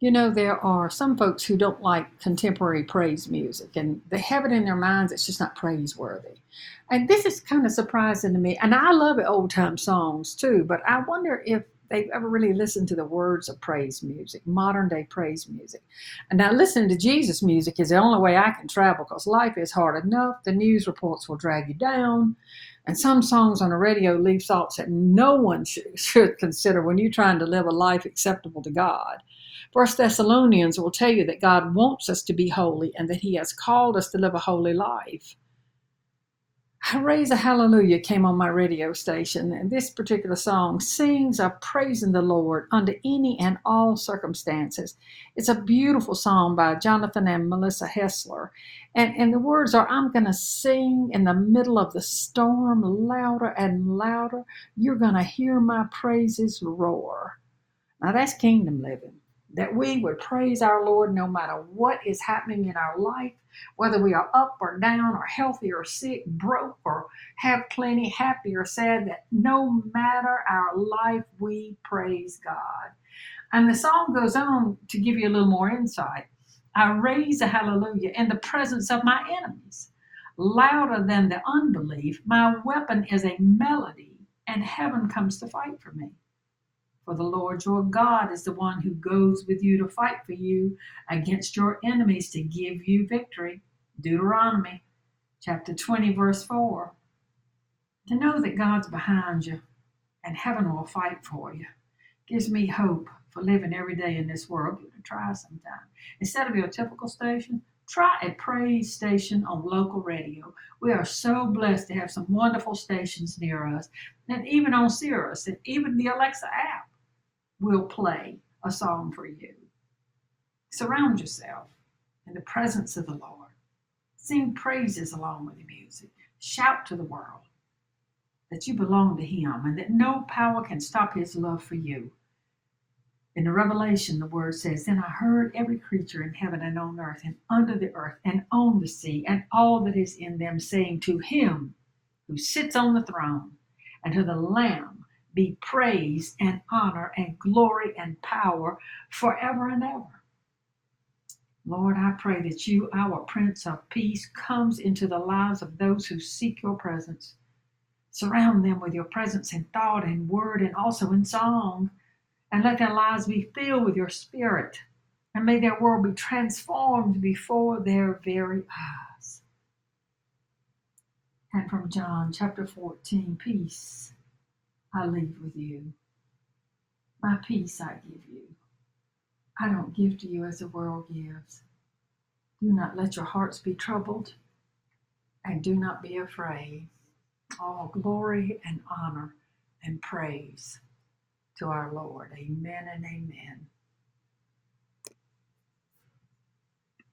You know, there are some folks who don't like contemporary praise music and they have it in their minds it's just not praiseworthy. And this is kind of surprising to me. And I love old time songs too, but I wonder if they've ever really listened to the words of praise music, modern day praise music. And now listening to Jesus music is the only way I can travel because life is hard enough. The news reports will drag you down. And some songs on the radio leave thoughts that no one should, should consider when you're trying to live a life acceptable to God. First Thessalonians will tell you that God wants us to be holy and that He has called us to live a holy life. Raise a Hallelujah came on my radio station, and this particular song sings of praising the Lord under any and all circumstances. It's a beautiful song by Jonathan and Melissa Helser. And, and the words are I'm going to sing in the middle of the storm louder and louder. You're going to hear my praises roar. Now that's kingdom living that we would praise our Lord no matter what is happening in our life, whether we are up or down, or healthy or sick, broke or have plenty, happy or sad, that no matter our life, we praise God. And the song goes on to give you a little more insight. I raise a hallelujah in the presence of my enemies. Louder than the unbelief, my weapon is a melody, and heaven comes to fight for me. For the Lord your God is the one who goes with you to fight for you against your enemies to give you victory. Deuteronomy chapter 20, verse 4. To know that God's behind you and heaven will fight for you gives me hope for living every day in this world. Give it a try sometime. Instead of your typical station, try a praise station on local radio. We are so blessed to have some wonderful stations near us, and even on Sirius, and even the Alexa app will play a song for you. Surround yourself in the presence of the Lord. Sing praises along with the music. Shout to the world that you belong to Him and that no power can stop His love for you. In the Revelation, the word says, Then I heard every creature in heaven and on earth and under the earth and on the sea and all that is in them, saying, To Him who sits on the throne and to the Lamb be praise and honor and glory and power forever and ever. Lord, I pray that you, our Prince of Peace, comes into the lives of those who seek your presence. Surround them with your presence in thought and word and also in song. And let their lives be filled with your spirit. And may their world be transformed before their very eyes. And from John chapter 14, peace I leave with you. My peace I give you. I don't give to you as the world gives. Do not let your hearts be troubled, and do not be afraid. All glory and honor and praise to our Lord. Amen and amen.